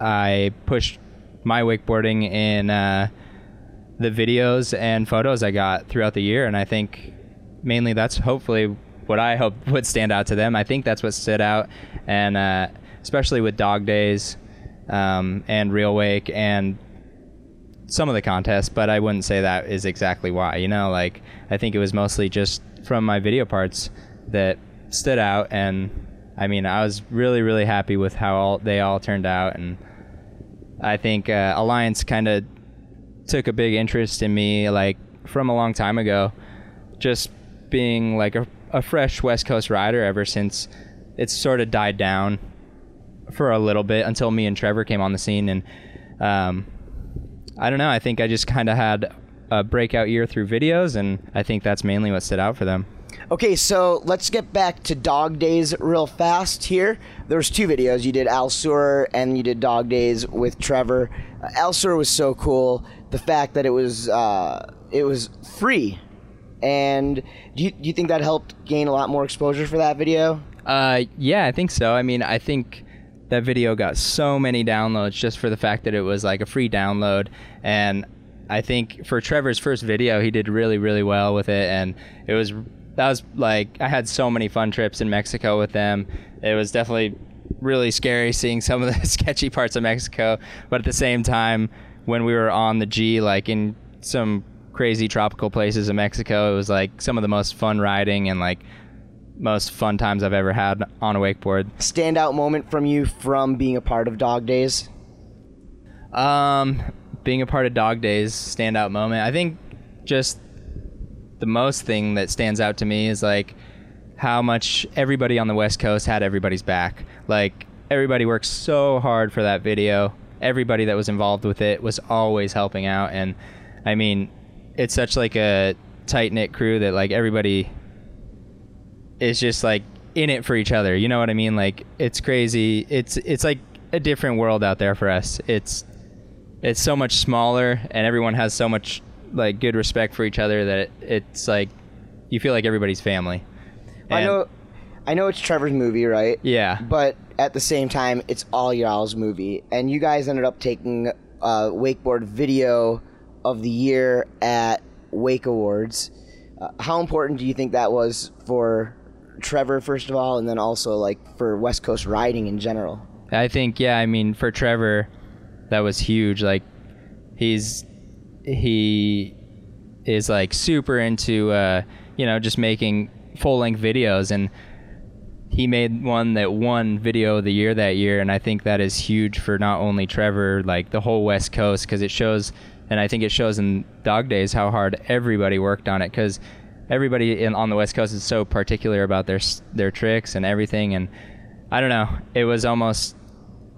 I pushed my wakeboarding in uh, the videos and photos I got throughout the year, and I think mainly that's hopefully what I hope would stand out to them. I think that's what stood out, and uh, especially with Dog Dayz um, and Real Wake and some of the contests, but I wouldn't say that is exactly why. You know, like I think it was mostly just from my video parts that stood out, and I mean, I was really, really happy with how all, they all turned out, and I think uh, Alliance kind of took a big interest in me, like from a long time ago, just being like a, a fresh West Coast rider ever since it's sort of died down for a little bit until me and Trevor came on the scene, and um, I don't know. I think I just kind of had a breakout year through videos, and I think that's mainly what stood out for them. Okay, so let's get back to Dog Dayz real fast here. There's two videos. You did Al Sur and you did Dog Dayz with Trevor. Uh, Al Sur was so cool. The fact that it was uh, it was free, and do you, do you think that helped gain a lot more exposure for that video? Uh, yeah, I think so. I mean, I think that video got so many downloads just for the fact that it was like a free download, and I think for Trevor's first video, he did really, really well with it, and it was that was like I had so many fun trips in Mexico with them. It was definitely really scary seeing some of the sketchy parts of Mexico, but at the same time, when we were on the G, like in some crazy tropical places in Mexico, it was like some of the most fun riding and like most fun times I've ever had on a wakeboard. Standout moment from you from being a part of Dog Dayz? Um, being a part of Dog Dayz, standout moment. I think just the most thing that stands out to me is like how much everybody on the West Coast had everybody's back. Like everybody worked so hard for that video. Everybody that was involved with it was always helping out and I mean, it's such like a tight knit crew that like everybody is just like in it for each other. You know what I mean? Like it's crazy. It's it's like a different world out there for us. It's it's so much smaller and everyone has so much like good respect for each other that it, it's like you feel like everybody's family. I know, I know it's Trevor's movie, right? Yeah. But at the same time, it's all y'all's movie, and you guys ended up taking uh, wakeboard video of the year at Wake Awards. Uh, how important do you think that was for Trevor, first of all, and then also like for West Coast riding in general? I think yeah. I mean, for Trevor, that was huge. Like, he's he is like super into uh, you know just making full length videos and he made one that won video of the year that year and i think that is huge for not only trevor like the whole west coast because it shows and i think it shows in dog dayz how hard everybody worked on it because everybody in, on the west coast is so particular about their their tricks and everything and i don't know it was almost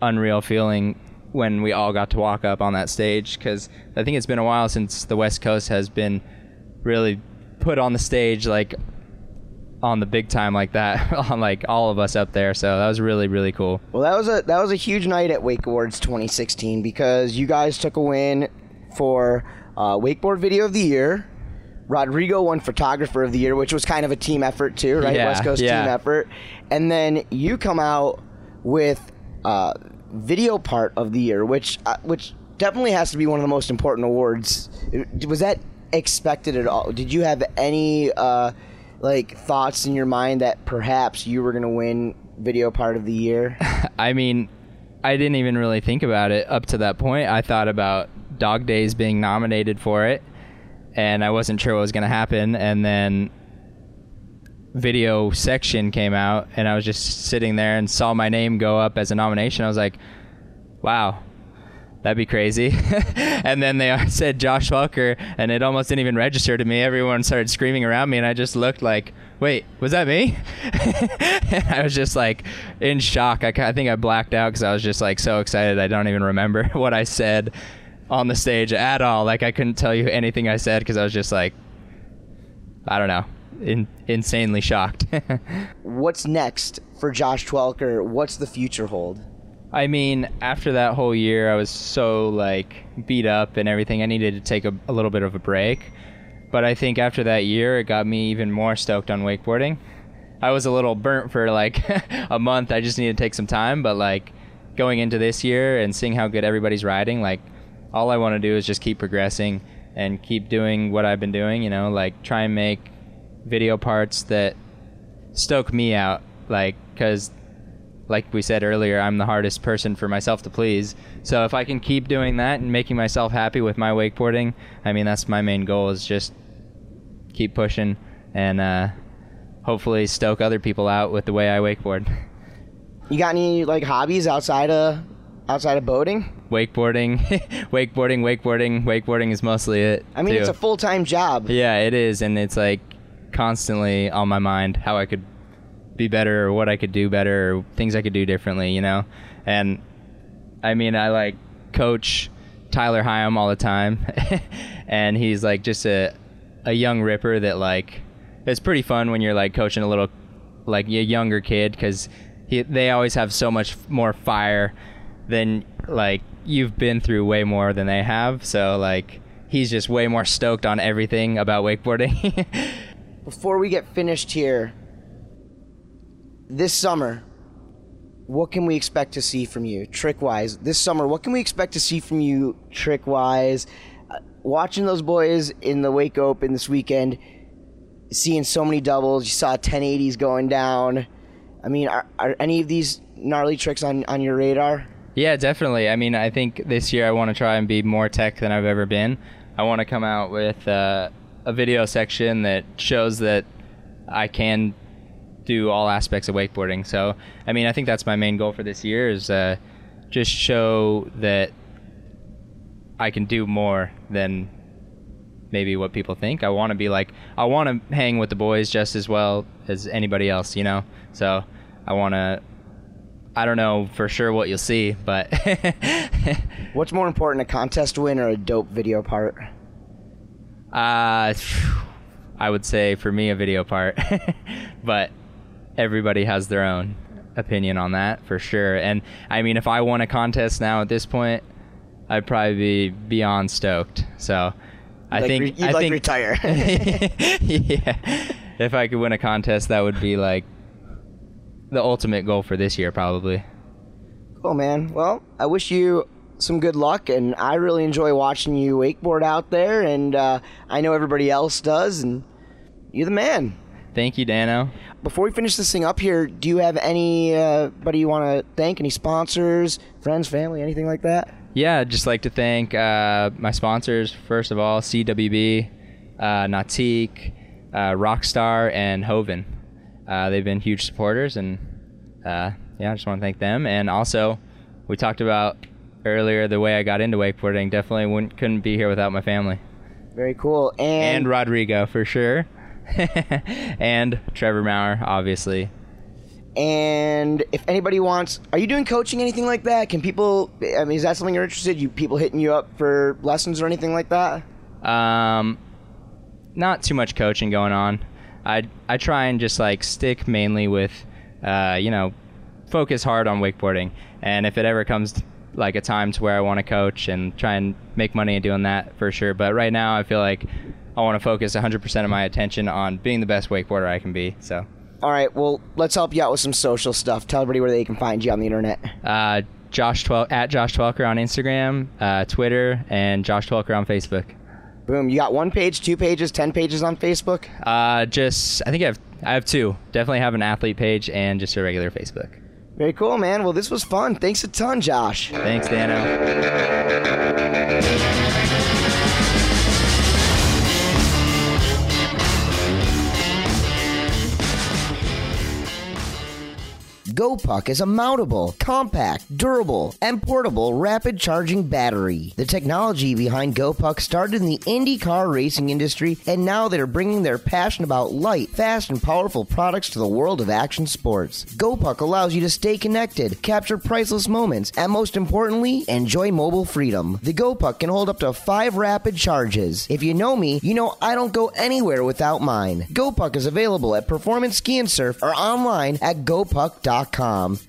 unreal feeling when we all got to walk up on that stage because i think it's been a while since the west coast has been really put on the stage like on the big time like that on like all of us up there so that was really really cool Well, that was a that was a huge night at Wake Awards 2016 because you guys took a win for uh, Wakeboard Video of the Year. Rodrigo won Photographer of the Year, which was kind of a team effort too, right? Yeah, West Coast yeah. team effort. And then you come out with uh, Video Part of the Year, which uh, which definitely has to be one of the most important awards. Was that expected at all? Did you have any uh, like thoughts in your mind that perhaps you were going to win Video Part of the Year? I mean, I didn't even really think about it up to that point. I thought about Dog Dayz being nominated for it, and I wasn't sure what was going to happen. And then video section came out, and I was just sitting there and saw my name go up as a nomination. I was like, wow. That'd be crazy. and then they said Josh Twelker, and it almost didn't even register to me. Everyone started screaming around me, and I just looked like, wait, was that me? I was just like in shock. I, I think I blacked out because I was just like so excited. I don't even remember what I said on the stage at all. Like I couldn't tell you anything I said because I was just like, I don't know, in, insanely shocked. What's next for Josh Twelker? What's the future hold? I mean, after that whole year, I was so like beat up and everything. I needed to take a, a little bit of a break. But I think after that year, it got me even more stoked on wakeboarding. I was a little burnt for like a month. I just needed to take some time. But like going into this year and seeing how good everybody's riding, like all I want to do is just keep progressing and keep doing what I've been doing. You know, like try and make video parts that stoke me out. Like, because like we said earlier, I'm the hardest person for myself to please. So if I can keep doing that and making myself happy with my wakeboarding, I mean that's my main goal is just keep pushing and uh, hopefully stoke other people out with the way I wakeboard. You got any like hobbies outside of outside of boating? Wakeboarding, wakeboarding, wakeboarding, wakeboarding is mostly it. I mean, too. it's a full time job. Yeah, it is, and it's like constantly on my mind how I could be better or what I could do better or things I could do differently, you know? And I mean, I like coach Tyler Higham all the time, and he's like just a a young ripper that like it's pretty fun when you're like coaching a little like a younger kid because they always have so much more fire than like you've been through way more than they have. So like he's just way more stoked on everything about wakeboarding. Before we get finished here, this summer, what can we expect to see from you, trick wise? This summer, what can we expect to see from you, trick wise? Uh, watching those boys in the Wake Open this weekend, seeing so many doubles, you saw 1080s going down. I mean, are, are any of these gnarly tricks on, on your radar? Yeah, definitely. I mean, I think this year I want to try and be more tech than I've ever been. I want to come out with uh, a video section that shows that I can do all aspects of wakeboarding. So, I mean, I think that's my main goal for this year is uh, just show that I can do more than maybe what people think. I want to be like I want to hang with the boys just as well as anybody else, you know. So, I want to I don't know for sure what you'll see, but What's more important, a contest win or a dope video part? uh, I would say for me a video part, but everybody has their own opinion on that for sure. And I mean, if I won a contest now at this point, I'd probably be beyond stoked. So I like think re- you'd I like think retire. yeah, if I could win a contest, that would be like the ultimate goal for this year, probably. Cool, man. Well, I wish you some good luck, and I really enjoy watching you wakeboard out there, and uh, I know everybody else does, and you're the man. Thank you, Dano. Before we finish this thing up here, do you have anybody you want to thank? Any sponsors, friends, family, anything like that? Yeah, I'd just like to thank uh, my sponsors, first of all, CWB, uh, Nautique, uh, Rockstar, and Hoven. Uh, they've been huge supporters, and uh, yeah, I just want to thank them. And also, we talked about earlier the way I got into wakeboarding. Definitely wouldn't, couldn't be here without my family. Very cool. And, and Rodrigo, for sure. and Trevor Maurer, obviously. And if anybody wants, are you doing coaching, anything like that? Can people? I mean, is that something you're interested? You people hitting you up for lessons or anything like that? Um, not too much coaching going on. I I try and just like stick mainly with, uh, you know, focus hard on wakeboarding. And if it ever comes like a time to where I want to coach and try and make money and doing that for sure. But right now, I feel like I want to focus 100% of my attention on being the best wakeboarder I can be. So. All right. Well, let's help you out with some social stuff. Tell everybody where they can find you on the internet. Uh, Josh Twel- at Josh Twelker on Instagram, uh, Twitter, and Josh Twelker on Facebook. Boom! You got one page, two pages, ten pages on Facebook. Uh, just I think I have I have two. Definitely have an athlete page and just a regular Facebook. Very cool, man. Well, this was fun. Thanks a ton, Josh. Thanks, Dano. GoPuck is a mountable, compact, durable, and portable rapid charging battery. The technology behind GoPuck started in the IndyCar racing industry, and now they're bringing their passion about light, fast, and powerful products to the world of action sports. GoPuck allows you to stay connected, capture priceless moments, and most importantly, enjoy mobile freedom. The GoPuck can hold up to five rapid charges. If you know me, you know I don't go anywhere without mine. GoPuck is available at Performance Ski and Surf or online at gopuck.com.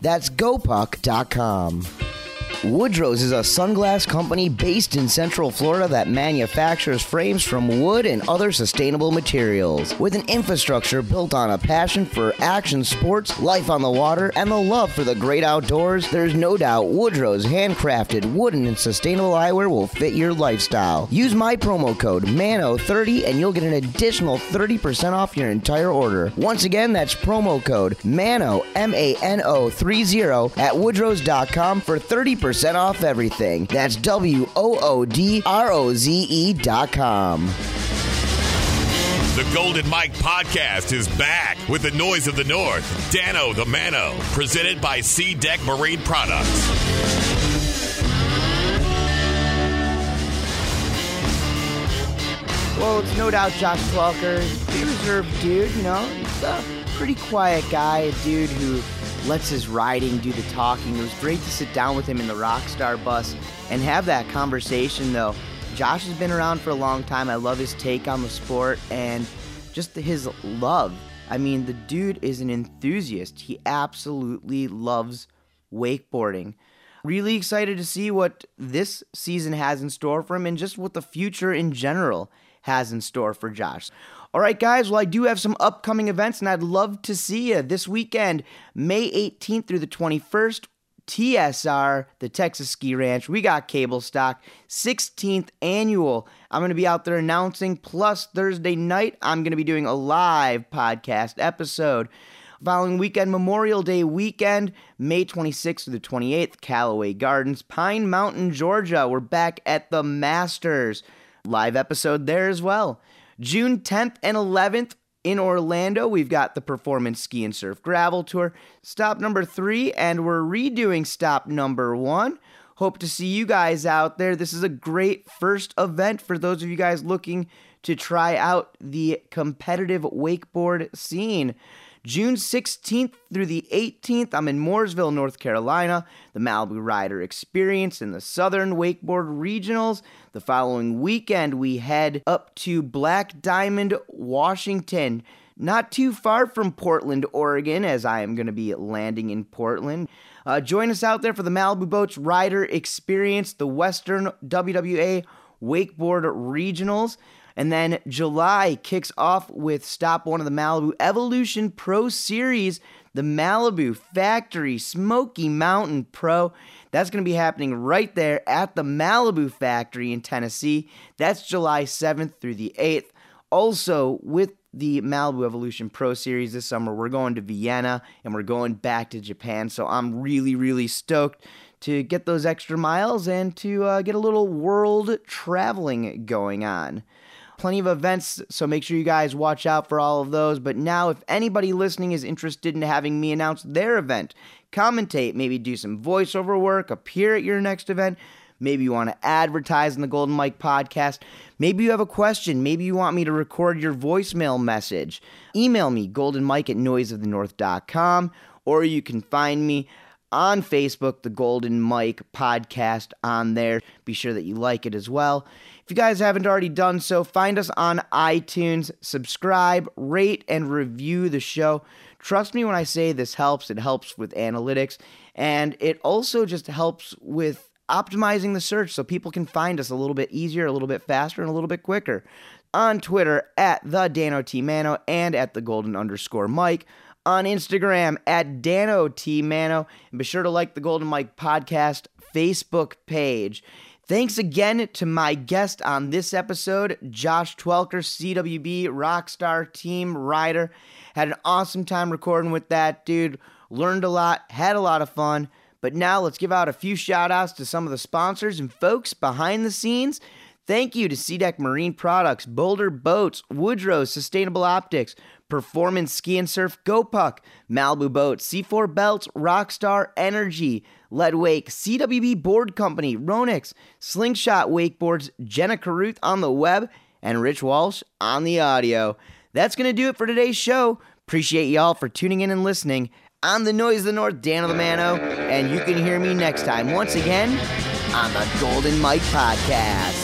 That's gopuck.com. Woodroze is a sunglass company based in Central Florida that manufactures frames from wood and other sustainable materials. With an infrastructure built on a passion for action sports, life on the water, and the love for the great outdoors, there's no doubt Woodroze handcrafted wooden and sustainable eyewear will fit your lifestyle. Use my promo code MANO30 and you'll get an additional 30% off your entire order. Once again, that's promo code MANO, M A N O 30 at woodroze.com for 30% off everything. That's W O O D R O Z E dot com. The Golden Mike podcast is back with the noise of the North, Dano the Mano, presented by SeaDek Marine Products. Well, it's no doubt Josh Twelker. Pretty reserved dude, you know. He's a pretty quiet guy, a dude who lets his riding do the talking. It was great to sit down with him in the Rockstar bus and have that conversation, though. Josh has been around for a long time. I love his take on the sport and just his love. I mean, the dude is an enthusiast. He absolutely loves wakeboarding. Really excited to see what this season has in store for him and just what the future in general has in store for Josh. All right, guys. Well, I do have some upcoming events, and I'd love to see you this weekend, May 18th through the 21st. TSR, the Texas Ski Ranch. We got CableStock, 16th annual. I'm going to be out there announcing. Plus, Thursday night, I'm going to be doing a live podcast episode. Following weekend, Memorial Day weekend, May 26th to the 28th, Callaway Gardens, Pine Mountain, Georgia. We're back at the Masters. Live episode there as well. June 10th and 11th in Orlando, we've got the Performance Ski and Surf Gravel Tour, stop number three, and we're redoing stop number one. Hope to see you guys out there. This is a great first event for those of you guys looking to try out the competitive wakeboard scene. June 16th through the 18th, I'm in Mooresville, North Carolina, the Malibu Rider Experience in the Southern Wakeboard Regionals. The following weekend, we head up to Black Diamond, Washington, not too far from Portland, Oregon, as I am going to be landing in Portland. Uh, join us out there for the Malibu Boats Rider Experience, the Western WWA Wakeboard Regionals. And then July kicks off with stop one of the Malibu Evolution Pro Series, the Malibu Factory Smoky Mountain Pro. That's going to be happening right there at the Malibu Factory in Tennessee. That's July 7th through the 8th. also, with the Malibu Evolution Pro Series this summer, we're going to Vienna and we're going back to Japan. So I'm really, really stoked to get those extra miles and to uh, get a little world traveling going on. Plenty of events, so make sure you guys watch out for all of those. But now, if anybody listening is interested in having me announce their event, commentate, maybe do some voiceover work, appear at your next event, Maybe you want to advertise in the Golden Mike podcast. Maybe you have a question. Maybe you want me to record your voicemail message. Email me, goldenmike at noiseofthenorth.com, or you can find me on Facebook, the Golden Mike podcast on there. Be sure that you like it as well. If you guys haven't already done so, find us on iTunes, subscribe, rate, and review the show. Trust me when I say this helps. It helps with analytics, and it also just helps with optimizing the search so people can find us a little bit easier, a little bit faster, and a little bit quicker. On Twitter at the Dano T Mano and at the Golden underscore Mike. On Instagram at Dano T Mano. And be sure to like the Golden Mike podcast Facebook page. Thanks again to my guest on this episode, Josh Twelker, CWB Rockstar Team Rider. Had an awesome time recording with that dude. Learned a lot, had a lot of fun. But now let's give out a few shout outs to some of the sponsors and folks behind the scenes. Thank you to SeaDek Marine Products, Boulder Boats, Woodroze Sustainable Optics, Performance Ski and Surf GoPuck, Malibu Boat, C4 Belts, Rockstar Energy, Lead Wake, CWB Board Company, Ronix, Slingshot Wakeboards, Jenna Caruth on the web, and Rich Walsh on the audio. That's going to do it for today's show. Appreciate y'all for tuning in and listening. I'm the Noise of the North, Dano the Mano, and you can hear me next time once again on the Golden Mike Podcast.